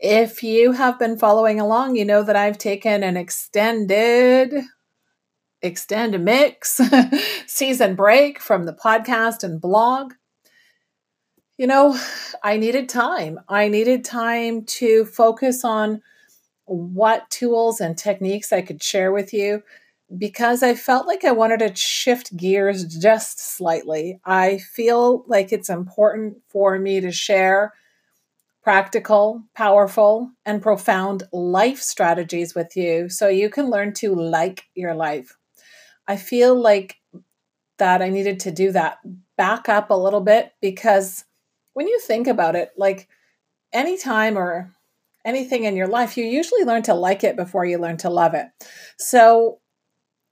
If you have been following along, you know that I've taken an extended extend mix season break from the podcast and blog. You know, I needed time. I needed time to focus on what tools and techniques I could share with you because I felt like I wanted to shift gears just slightly. I feel like it's important for me to share practical, powerful, and profound life strategies with you so you can learn to like your life. I feel like that I needed to do that, back up a little bit because when you think about it, like anytime or anything in your life, you usually learn to like it before you learn to love it. So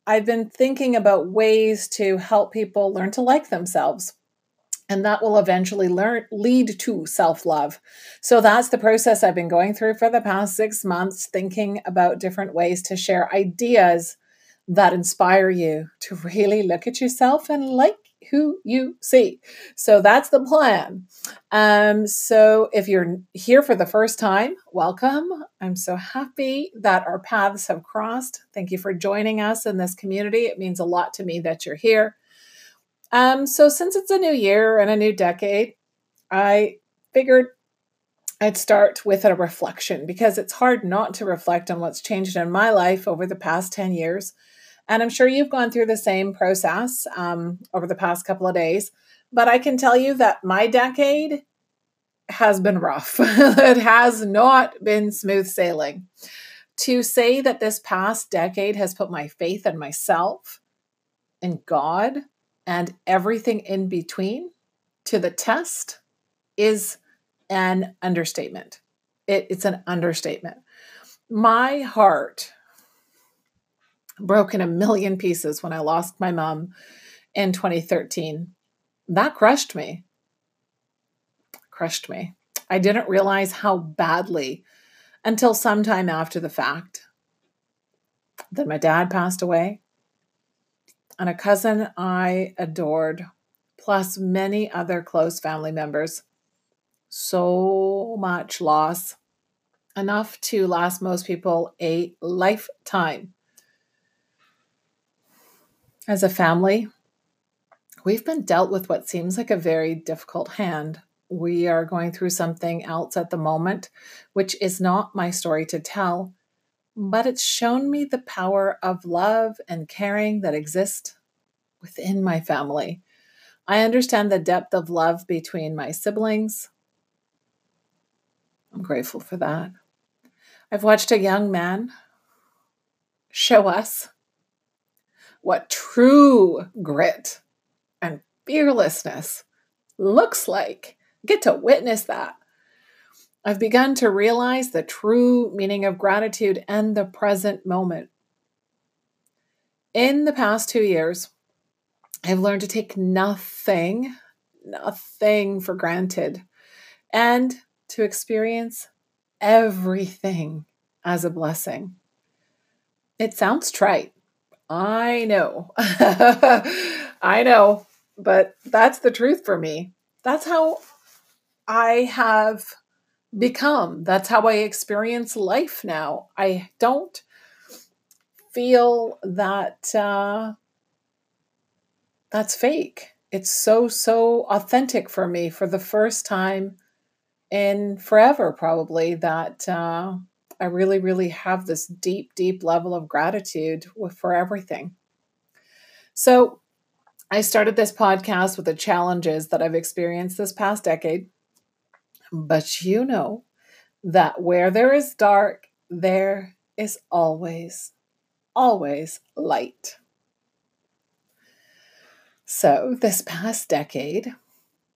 I've been thinking about ways to help people learn to like themselves and that will eventually learn lead to self-love. So that's the process i've been going through for the past six months thinking about different ways to share ideas that inspire you to really look at yourself and like who you see. So that's the plan. Um, so if you're here for the first time welcome. I'm so happy that our paths have crossed. Thank you for joining us in this community. It means a lot to me that you're here um, so since it's a new year and a new decade, I figured I'd start with a reflection because it's hard not to reflect on what's changed in my life over the past 10 years. And I'm sure you've gone through the same process um, over the past couple of days. But I can tell you that my decade has been rough. it has not been smooth sailing. To say that this past decade has put my faith in myself, in God, and everything in between to the test is an understatement. It, it's an understatement. My heart broke in a million pieces when I lost my mom in 2013. That crushed me. Crushed me. I didn't realize how badly until sometime after the fact that my dad passed away and a cousin I adored, plus many other close family members. So much loss, enough to last most people a lifetime. As a family, we've been dealt with what seems like a very difficult hand. We are going through something else at the moment, which is not my story to tell but it's shown me the power of love and caring that exist within my family. I understand the depth of love between my siblings. I'm grateful for that. I've watched a young man show us what true grit and fearlessness looks like. get to witness that. I've begun to realize the true meaning of gratitude and the present moment. In the past two years, I've learned to take nothing, nothing for granted and to experience everything as a blessing. It sounds trite. I know. I know, but that's the truth for me. That's how I have become. That's how I experience life now. I don't feel that uh, that's fake. It's so, so authentic for me for the first time in forever, probably, that uh, I really, really have this deep, deep level of gratitude for everything. So, I started this podcast with the challenges that I've experienced this past decade but you know that where there is dark, there is always, always light. So, this past decade,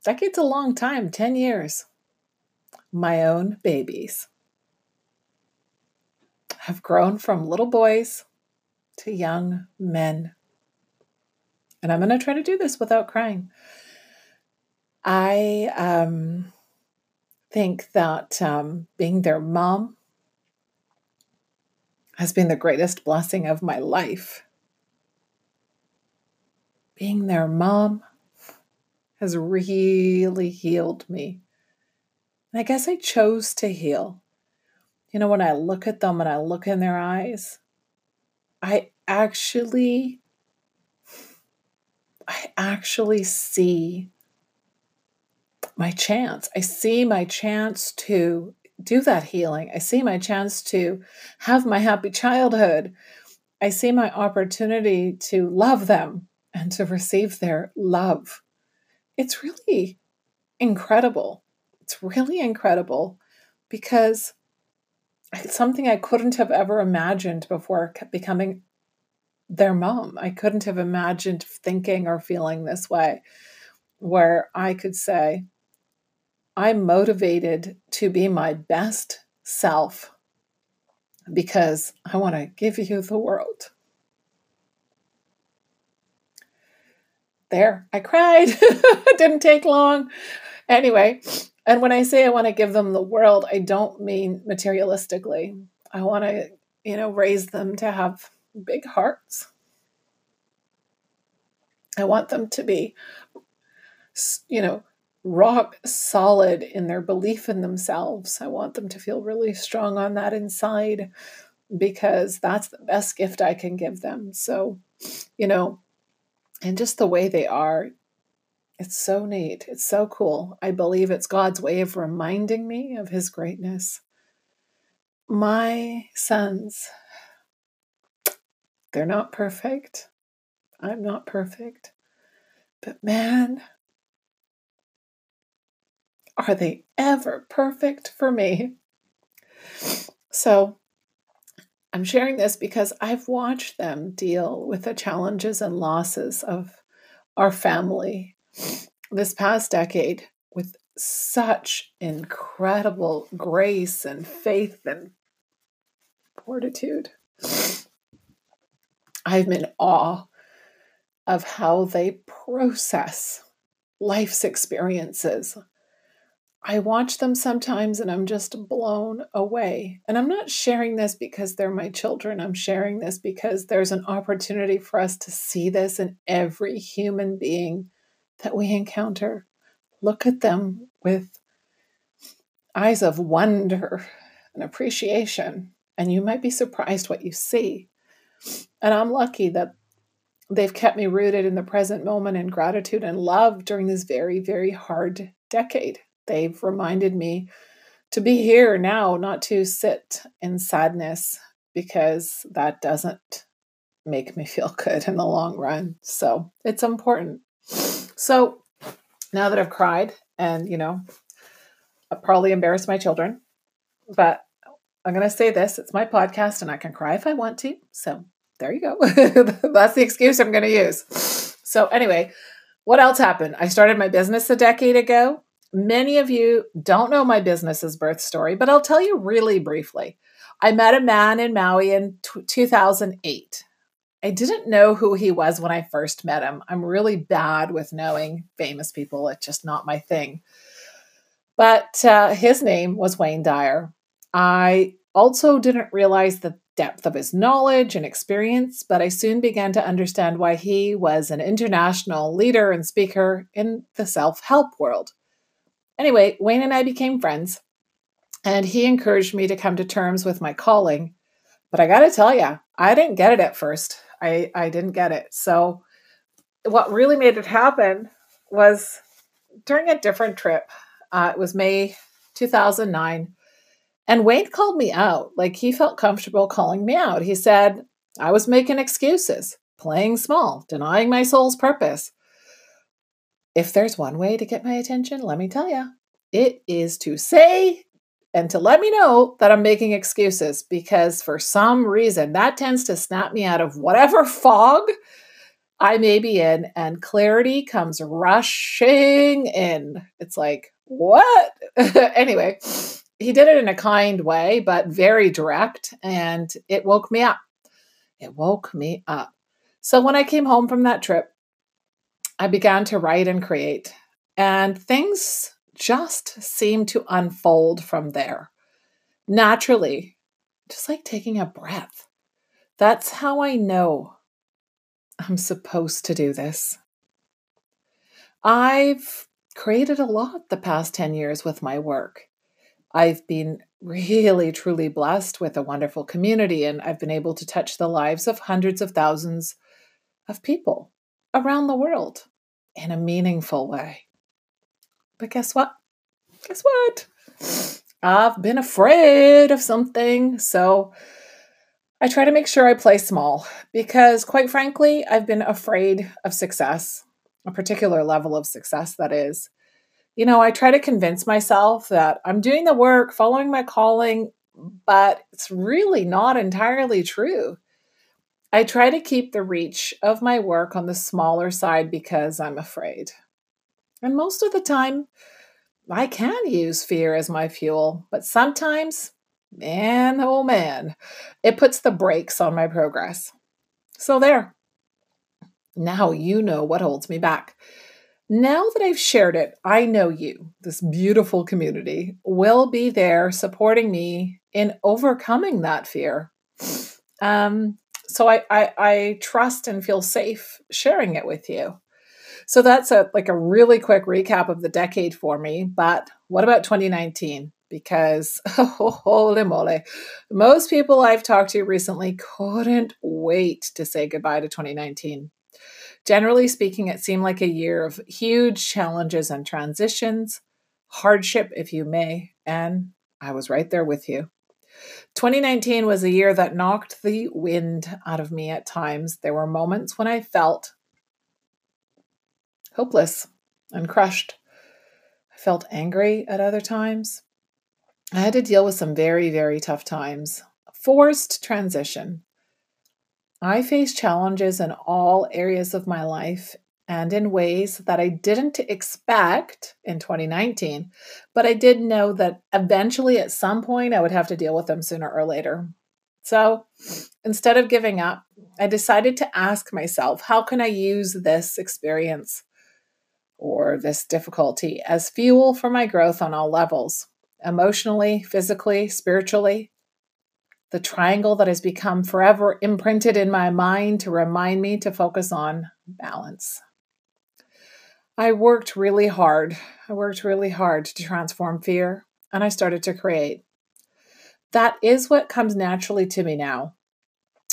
decade's a long time 10 years. my own babies have grown from little boys to young men. And I'm going to try to do this without crying. I um, think that um, being their mom has been the greatest blessing of my life. Being their mom has really healed me. And I guess I chose to heal. You know, when I look at them and I look in their eyes, I actually I actually see my chance. I see my chance to do that healing. I see my chance to have my happy childhood. I see my opportunity to love them and to receive their love. It's really incredible. It's really incredible because it's something I couldn't have ever imagined before becoming their mom. I couldn't have imagined thinking or feeling this way, where I could say, I'm motivated to be my best self because I want to give you the world. There, I cried. it didn't take long. Anyway, and when I say I want to give them the world, I don't mean materialistically. I want to, you know, raise them to have big hearts. I want them to be, you know, rock solid in their belief in themselves. I want them to feel really strong on that inside because that's the best gift I can give them. So, you know, and just the way they are, it's so neat. It's so cool. I believe it's God's way of reminding me of His greatness. My sons, they're not perfect. I'm not perfect. But man, are they ever perfect for me? So I'm sharing this because I've watched them deal with the challenges and losses of our family this past decade with such incredible grace and faith and fortitude. I'm in awe of how they process life's experiences I watch them sometimes and I'm just blown away. And I'm not sharing this because they're my children. I'm sharing this because there's an opportunity for us to see this in every human being that we encounter. Look at them with eyes of wonder and appreciation, and you might be surprised what you see. And I'm lucky that they've kept me rooted in the present moment in gratitude and love during this very, very hard decade. They've reminded me to be here now, not to sit in sadness, because that doesn't make me feel good in the long run. So it's important. So now that I've cried and, you know, I probably embarrassed my children, but I'm going to say this it's my podcast and I can cry if I want to. So there you go. That's the excuse I'm going to use. So, anyway, what else happened? I started my business a decade ago. Many of you don't know my business's birth story, but I'll tell you really briefly. I met a man in Maui in t- 2008. I didn't know who he was when I first met him. I'm really bad with knowing famous people, it's just not my thing. But uh, his name was Wayne Dyer. I also didn't realize the depth of his knowledge and experience, but I soon began to understand why he was an international leader and speaker in the self help world. Anyway, Wayne and I became friends, and he encouraged me to come to terms with my calling. But I got to tell you, I didn't get it at first. I, I didn't get it. So, what really made it happen was during a different trip. Uh, it was May 2009. And Wayne called me out. Like he felt comfortable calling me out. He said, I was making excuses, playing small, denying my soul's purpose. If there's one way to get my attention, let me tell you, it is to say and to let me know that I'm making excuses because for some reason that tends to snap me out of whatever fog I may be in, and clarity comes rushing in. It's like, what? anyway, he did it in a kind way, but very direct, and it woke me up. It woke me up. So when I came home from that trip, I began to write and create, and things just seemed to unfold from there naturally, just like taking a breath. That's how I know I'm supposed to do this. I've created a lot the past 10 years with my work. I've been really, truly blessed with a wonderful community, and I've been able to touch the lives of hundreds of thousands of people around the world in a meaningful way. But guess what? Guess what? I've been afraid of something. So I try to make sure I play small because, quite frankly, I've been afraid of success, a particular level of success, that is. You know, I try to convince myself that I'm doing the work, following my calling, but it's really not entirely true. I try to keep the reach of my work on the smaller side because I'm afraid. And most of the time, I can use fear as my fuel, but sometimes, man, oh man, it puts the brakes on my progress. So, there. Now you know what holds me back. Now that I've shared it, I know you, this beautiful community, will be there supporting me in overcoming that fear. Um, so I, I, I trust and feel safe sharing it with you. So that's a like a really quick recap of the decade for me. But what about 2019? Because oh, holy moly, most people I've talked to recently couldn't wait to say goodbye to 2019. Generally speaking, it seemed like a year of huge challenges and transitions, hardship, if you may, and I was right there with you. 2019 was a year that knocked the wind out of me at times. There were moments when I felt hopeless and crushed. I felt angry at other times. I had to deal with some very, very tough times. Forced transition. I faced challenges in all areas of my life and in ways that I didn't expect in 2019, but I did know that eventually at some point I would have to deal with them sooner or later. So instead of giving up, I decided to ask myself, how can I use this experience or this difficulty as fuel for my growth on all levels emotionally, physically, spiritually. The triangle that has become forever imprinted in my mind to remind me to focus on balance. I worked really hard. I worked really hard to transform fear, and I started to create. That is what comes naturally to me now.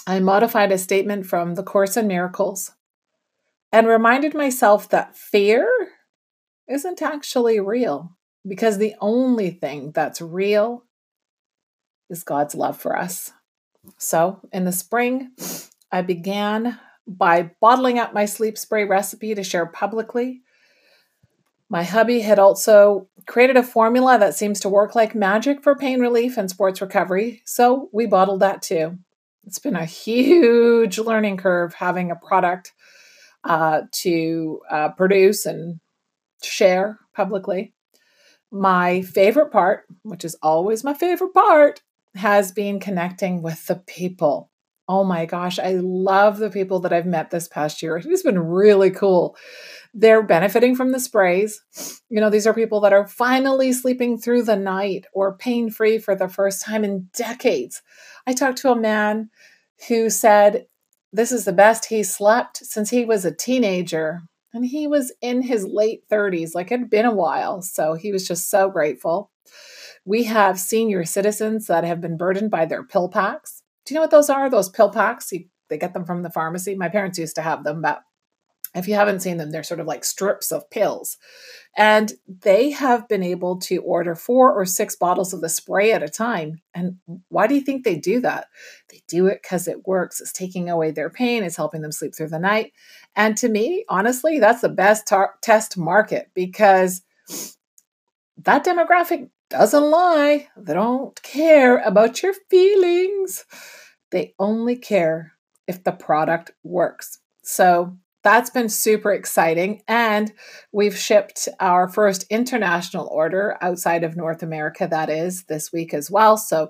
I modified a statement from The Course in Miracles and reminded myself that fear isn't actually real because the only thing that's real is God's love for us. So, in the spring, I began by bottling up my sleep spray recipe to share publicly. My hubby had also created a formula that seems to work like magic for pain relief and sports recovery, so we bottled that too. It's been a huge learning curve having a product uh, to uh, produce and share publicly. My favorite part, which is always my favorite part, has been connecting with the people. Oh my gosh, I love the people that I've met this past year. It's been really cool. They're benefiting from the sprays. You know, these are people that are finally sleeping through the night or pain free for the first time in decades. I talked to a man who said this is the best he slept since he was a teenager. And he was in his late 30s, like it had been a while. So he was just so grateful. We have senior citizens that have been burdened by their pill packs. You know what those are? Those pill packs? You, they get them from the pharmacy. My parents used to have them, but if you haven't seen them, they're sort of like strips of pills. And they have been able to order four or six bottles of the spray at a time. And why do you think they do that? They do it because it works. It's taking away their pain, it's helping them sleep through the night. And to me, honestly, that's the best tar- test market because that demographic doesn't lie. They don't care about your feelings. They only care if the product works. So that's been super exciting. And we've shipped our first international order outside of North America, that is, this week as well. So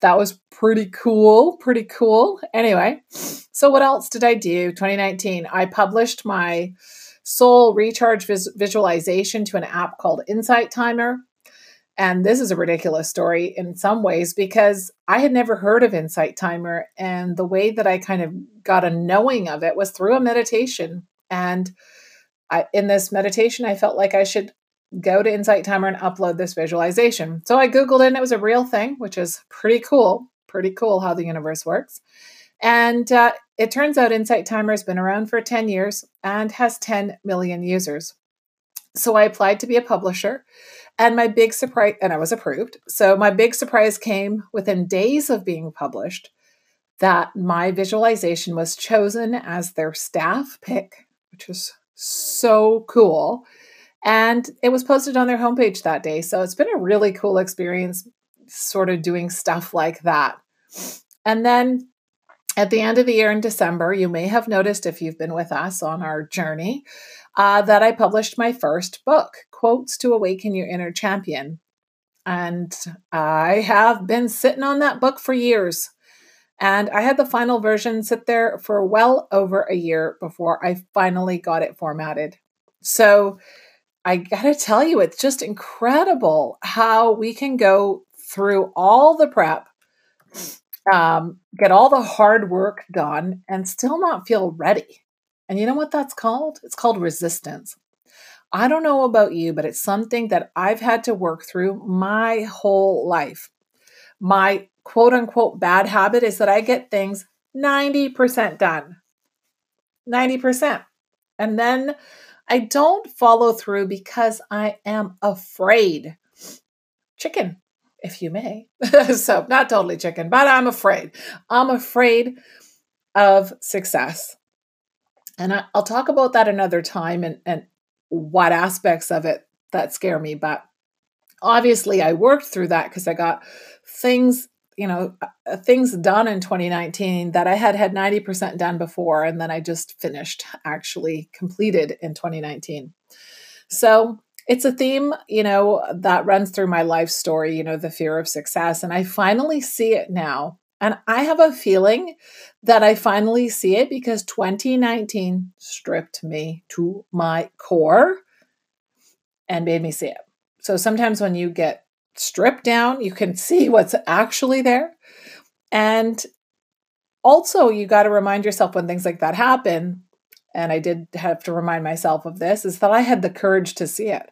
that was pretty cool. Pretty cool. Anyway, so what else did I do? 2019, I published my soul recharge vis- visualization to an app called Insight Timer. And this is a ridiculous story in some ways because I had never heard of Insight Timer. And the way that I kind of got a knowing of it was through a meditation. And I, in this meditation, I felt like I should go to Insight Timer and upload this visualization. So I Googled it and it was a real thing, which is pretty cool. Pretty cool how the universe works. And uh, it turns out Insight Timer has been around for 10 years and has 10 million users. So I applied to be a publisher. And my big surprise, and I was approved. So my big surprise came within days of being published that my visualization was chosen as their staff pick, which was so cool. And it was posted on their homepage that day. So it's been a really cool experience, sort of doing stuff like that. And then at the end of the year in December, you may have noticed if you've been with us on our journey uh, that I published my first book, Quotes to Awaken Your Inner Champion. And I have been sitting on that book for years. And I had the final version sit there for well over a year before I finally got it formatted. So I gotta tell you, it's just incredible how we can go through all the prep um, get all the hard work done and still not feel ready. And you know what that's called? It's called resistance. I don't know about you, but it's something that I've had to work through my whole life. My quote unquote bad habit is that I get things 90% done. 90%. And then I don't follow through because I am afraid. Chicken if you may. so, not totally chicken, but I'm afraid. I'm afraid of success. And I, will talk about that another time and, and what aspects of it that scare me. But obviously, I worked through that because I got things, you know, uh, things done in 2019 that I had had 90% done before. And then I just finished, actually completed in 2019. So, it's a theme, you know, that runs through my life story, you know, the fear of success. And I finally see it now. And I have a feeling that I finally see it because 2019 stripped me to my core and made me see it. So sometimes when you get stripped down, you can see what's actually there. And also, you got to remind yourself when things like that happen and I did have to remind myself of this, is that I had the courage to see it.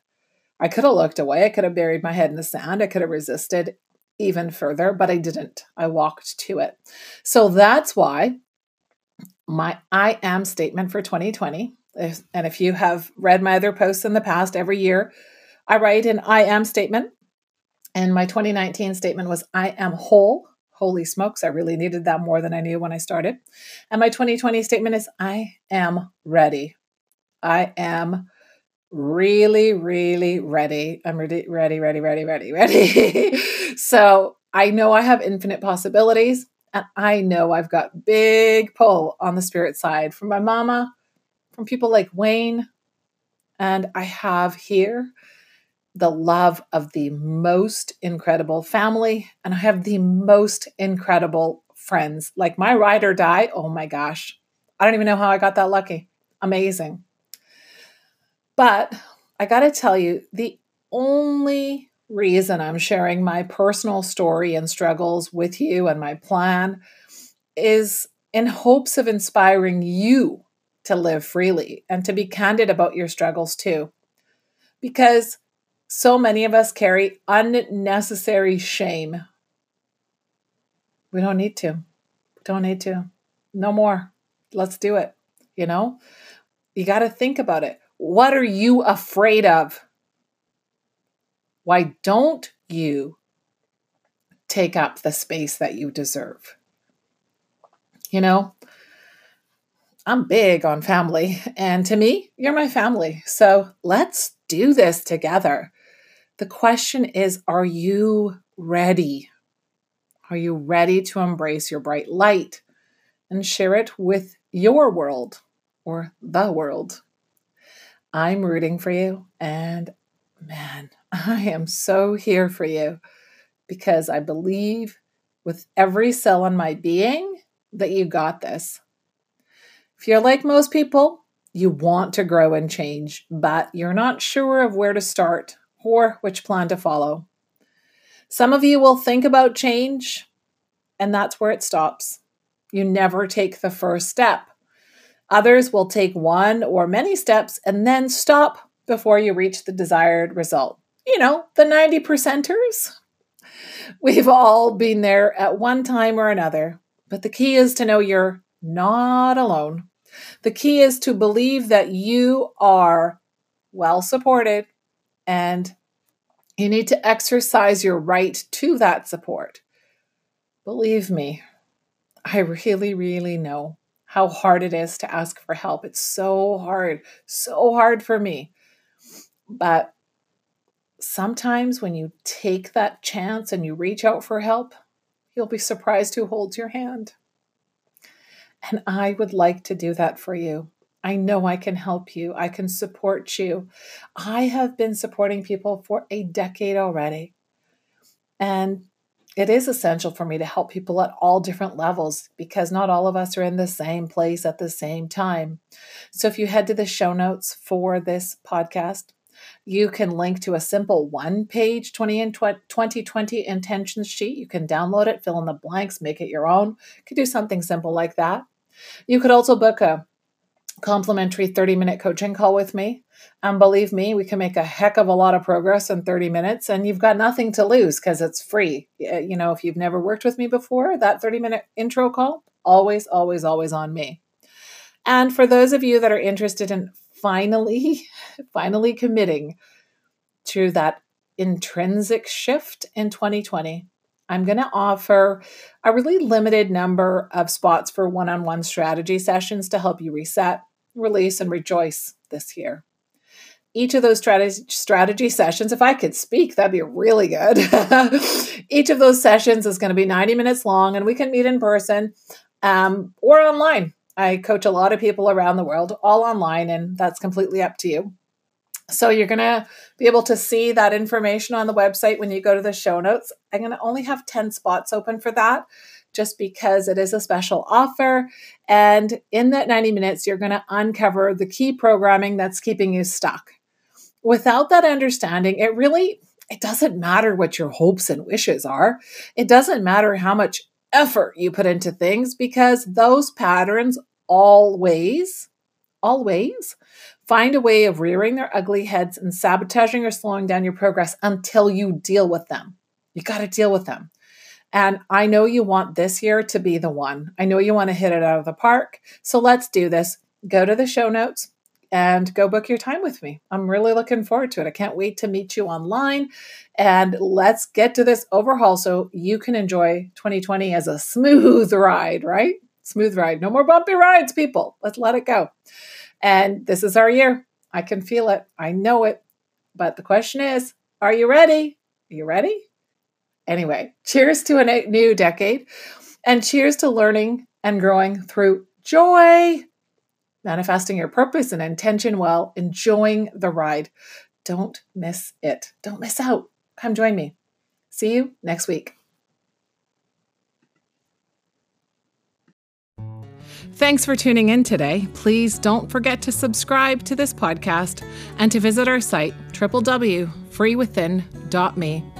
I could have looked away. I could have buried my head in the sand. I could have resisted even further, but I didn't. I walked to it. So that's why my I am statement for 2020, if, and if you have read my other posts in the past, every year I write an I am statement. And my 2019 statement was I am whole Holy smokes, I really needed that more than I knew when I started. And my 2020 statement is I am ready. I am really, really ready. I'm ready, ready, ready, ready, ready, ready. so I know I have infinite possibilities. And I know I've got big pull on the spirit side from my mama, from people like Wayne. And I have here the love of the most incredible family, and I have the most incredible friends. Like my ride or die, oh my gosh. I don't even know how I got that lucky. Amazing. But I got to tell you, the only reason I'm sharing my personal story and struggles with you and my plan is in hopes of inspiring you to live freely and to be candid about your struggles too. Because so many of us carry unnecessary shame. We don't need to. Don't need to. No more. Let's do it. You know, you got to think about it. What are you afraid of? Why don't you take up the space that you deserve? You know, I'm big on family, and to me, you're my family. So let's do this together. The question is Are you ready? Are you ready to embrace your bright light and share it with your world or the world. I'm rooting for you, and man, I am so here for you because I believe with every cell in my being that you got this. If you're like most people, you want to grow and change, but you're not sure of where to start or which plan to follow. Some of you will think about change, and that's where it stops. You never take the first step. Others will take one or many steps and then stop before you reach the desired result. You know, the 90 percenters. We've all been there at one time or another, but the key is to know you're not alone. The key is to believe that you are well supported and you need to exercise your right to that support. Believe me, I really, really know how hard it is to ask for help. It's so hard, so hard for me. But sometimes when you take that chance and you reach out for help, you'll be surprised who holds your hand. And I would like to do that for you. I know I can help you. I can support you. I have been supporting people for a decade already. And it is essential for me to help people at all different levels because not all of us are in the same place at the same time. So if you head to the show notes for this podcast, you can link to a simple one page 20 and 2020 intentions sheet. You can download it, fill in the blanks, make it your own. You could do something simple like that. You could also book a complimentary 30 minute coaching call with me. And believe me, we can make a heck of a lot of progress in 30 minutes, and you've got nothing to lose because it's free. You know, if you've never worked with me before, that 30 minute intro call, always, always, always on me. And for those of you that are interested in finally, finally committing to that intrinsic shift in 2020, I'm going to offer a really limited number of spots for one on one strategy sessions to help you reset, release, and rejoice this year. Each of those strategy, strategy sessions, if I could speak, that'd be really good. Each of those sessions is going to be 90 minutes long, and we can meet in person um, or online. I coach a lot of people around the world, all online, and that's completely up to you. So you're going to be able to see that information on the website when you go to the show notes. I'm going to only have 10 spots open for that just because it is a special offer. And in that 90 minutes, you're going to uncover the key programming that's keeping you stuck. Without that understanding, it really it doesn't matter what your hopes and wishes are. It doesn't matter how much effort you put into things because those patterns always always find a way of rearing their ugly heads and sabotaging or slowing down your progress until you deal with them. You got to deal with them. And I know you want this year to be the one. I know you want to hit it out of the park. So let's do this. Go to the show notes and go book your time with me. I'm really looking forward to it. I can't wait to meet you online. And let's get to this overhaul so you can enjoy 2020 as a smooth ride, right? Smooth ride. No more bumpy rides, people. Let's let it go. And this is our year. I can feel it. I know it. But the question is, are you ready? Are you ready? Anyway, cheers to a new decade and cheers to learning and growing through joy, manifesting your purpose and intention while enjoying the ride. Don't miss it. Don't miss out. Come join me. See you next week. Thanks for tuning in today. Please don't forget to subscribe to this podcast and to visit our site, www.freewithin.me.